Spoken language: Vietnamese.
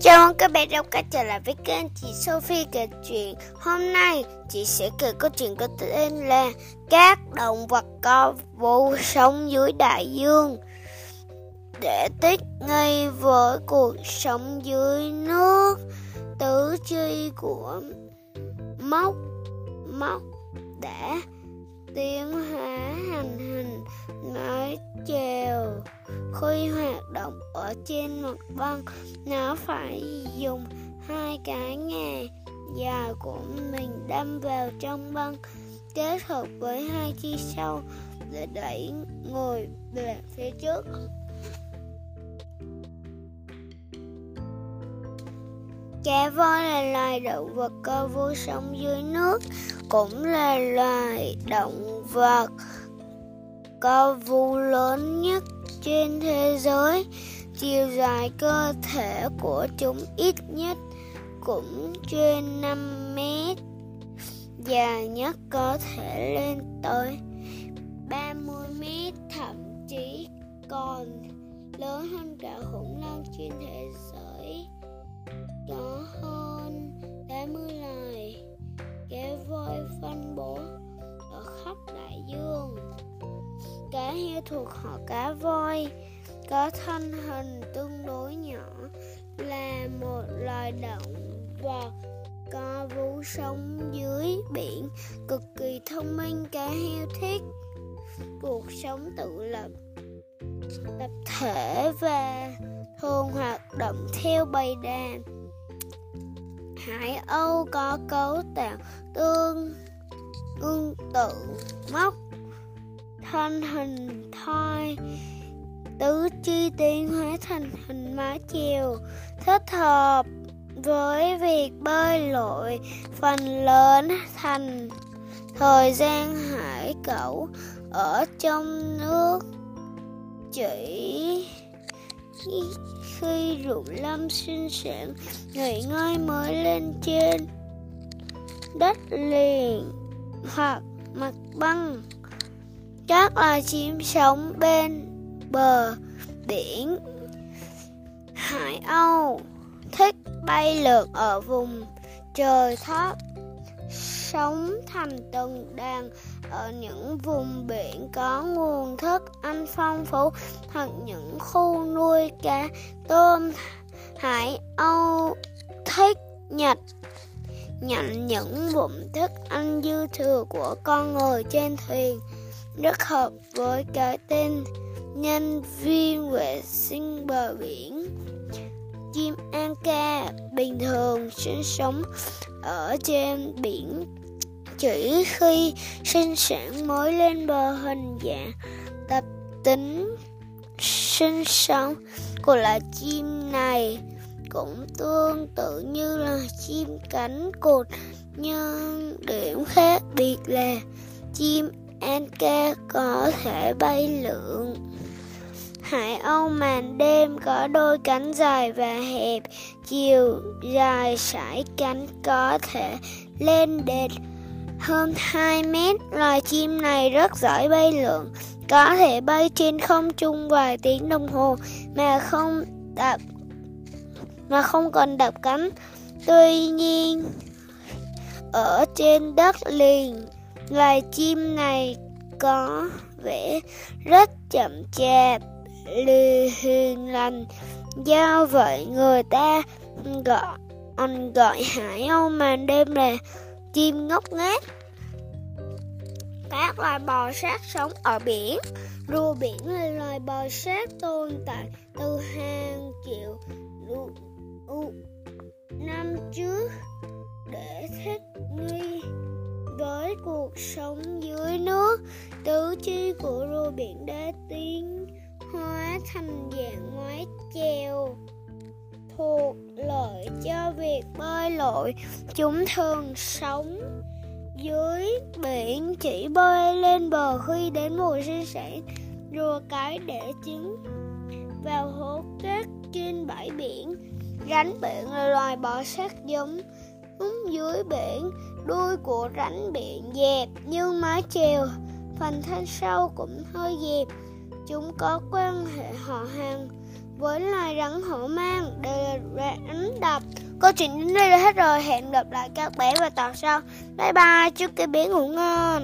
Chào mừng các bạn đã quay trở lại với kênh chị Sophie kể chuyện. Hôm nay, chị sẽ kể câu chuyện có tên là Các động vật có vô sống dưới đại dương. Để tích ngay với cuộc sống dưới nước, Tứ chi của móc móc đã tiến hóa hành hình mái chèo, khuy hoạt động ở trên mặt băng nó phải dùng hai cái ngà dài của mình đâm vào trong băng kết hợp với hai chi sau để đẩy ngồi về phía trước. Cá voi là loài động vật có vô sống dưới nước, cũng là loài động vật có vú lớn nhất trên thế giới. Chiều dài cơ thể của chúng ít nhất cũng trên 5 mét. Dài nhất có thể lên tới 30 mét, thậm chí còn lớn hơn cả khủng long trên thế heo thuộc họ cá voi, có thân hình tương đối nhỏ, là một loài động vật có vú sống dưới biển, cực kỳ thông minh, cá heo thích cuộc sống tự lập, tập thể và thường hoạt động theo bầy đàn. Hải âu có cấu tạo tương tương tự móc thân hình thoi, tứ chi tiến hóa thành hình mái chiều, thích hợp với việc bơi lội phần lớn thành thời gian hải cẩu ở trong nước. Chỉ khi ruộng lâm sinh sản, nghỉ ngơi mới lên trên đất liền hoặc mặt băng chắc là chim sống bên bờ biển. Hải âu thích bay lượn ở vùng trời thấp, sống thành từng đàn ở những vùng biển có nguồn thức ăn phong phú hoặc những khu nuôi cá tôm. Hải âu thích nhặt nhận những bụng thức ăn dư thừa của con người trên thuyền rất hợp với cái tên nhân viên vệ sinh bờ biển. Chim an ca bình thường sinh sống ở trên biển, chỉ khi sinh sản mới lên bờ hình dạng tập tính sinh sống của loài chim này cũng tương tự như là chim cánh cụt, nhưng điểm khác biệt là chim Anka có thể bay lượn. Hải âu màn đêm có đôi cánh dài và hẹp, chiều dài sải cánh có thể lên đến hơn 2 mét. Loài chim này rất giỏi bay lượn, có thể bay trên không trung vài tiếng đồng hồ mà không đập mà không cần đập cánh. Tuy nhiên, ở trên đất liền Loài chim này có vẻ rất chậm chạp, lì hiền lành. Do vậy người ta gọi anh gọi hải âu màn đêm là chim ngốc nghếch. Các loài bò sát sống ở biển. Rùa biển là loài bò sát tồn tại từ hàng triệu năm trước để thích nghi cuộc sống dưới nước. Tứ chi của rùa biển đã tiến hóa thành dạng ngoái chèo, thuộc lợi cho việc bơi lội. Chúng thường sống dưới biển, chỉ bơi lên bờ khi đến mùa sinh sản. Rùa cái để trứng vào hố cát trên bãi biển rắn biển là loài bò sát giống dưới biển đuôi của rắn bị dẹp, nhưng mái chèo phần thân sau cũng hơi dẹp chúng có quan hệ họ hàng với loài rắn hổ mang để là rắn độc. Câu chuyện đến đây là hết rồi. Hẹn gặp lại các bé vào tuần sau. Bye bye. Chúc các bé ngủ ngon.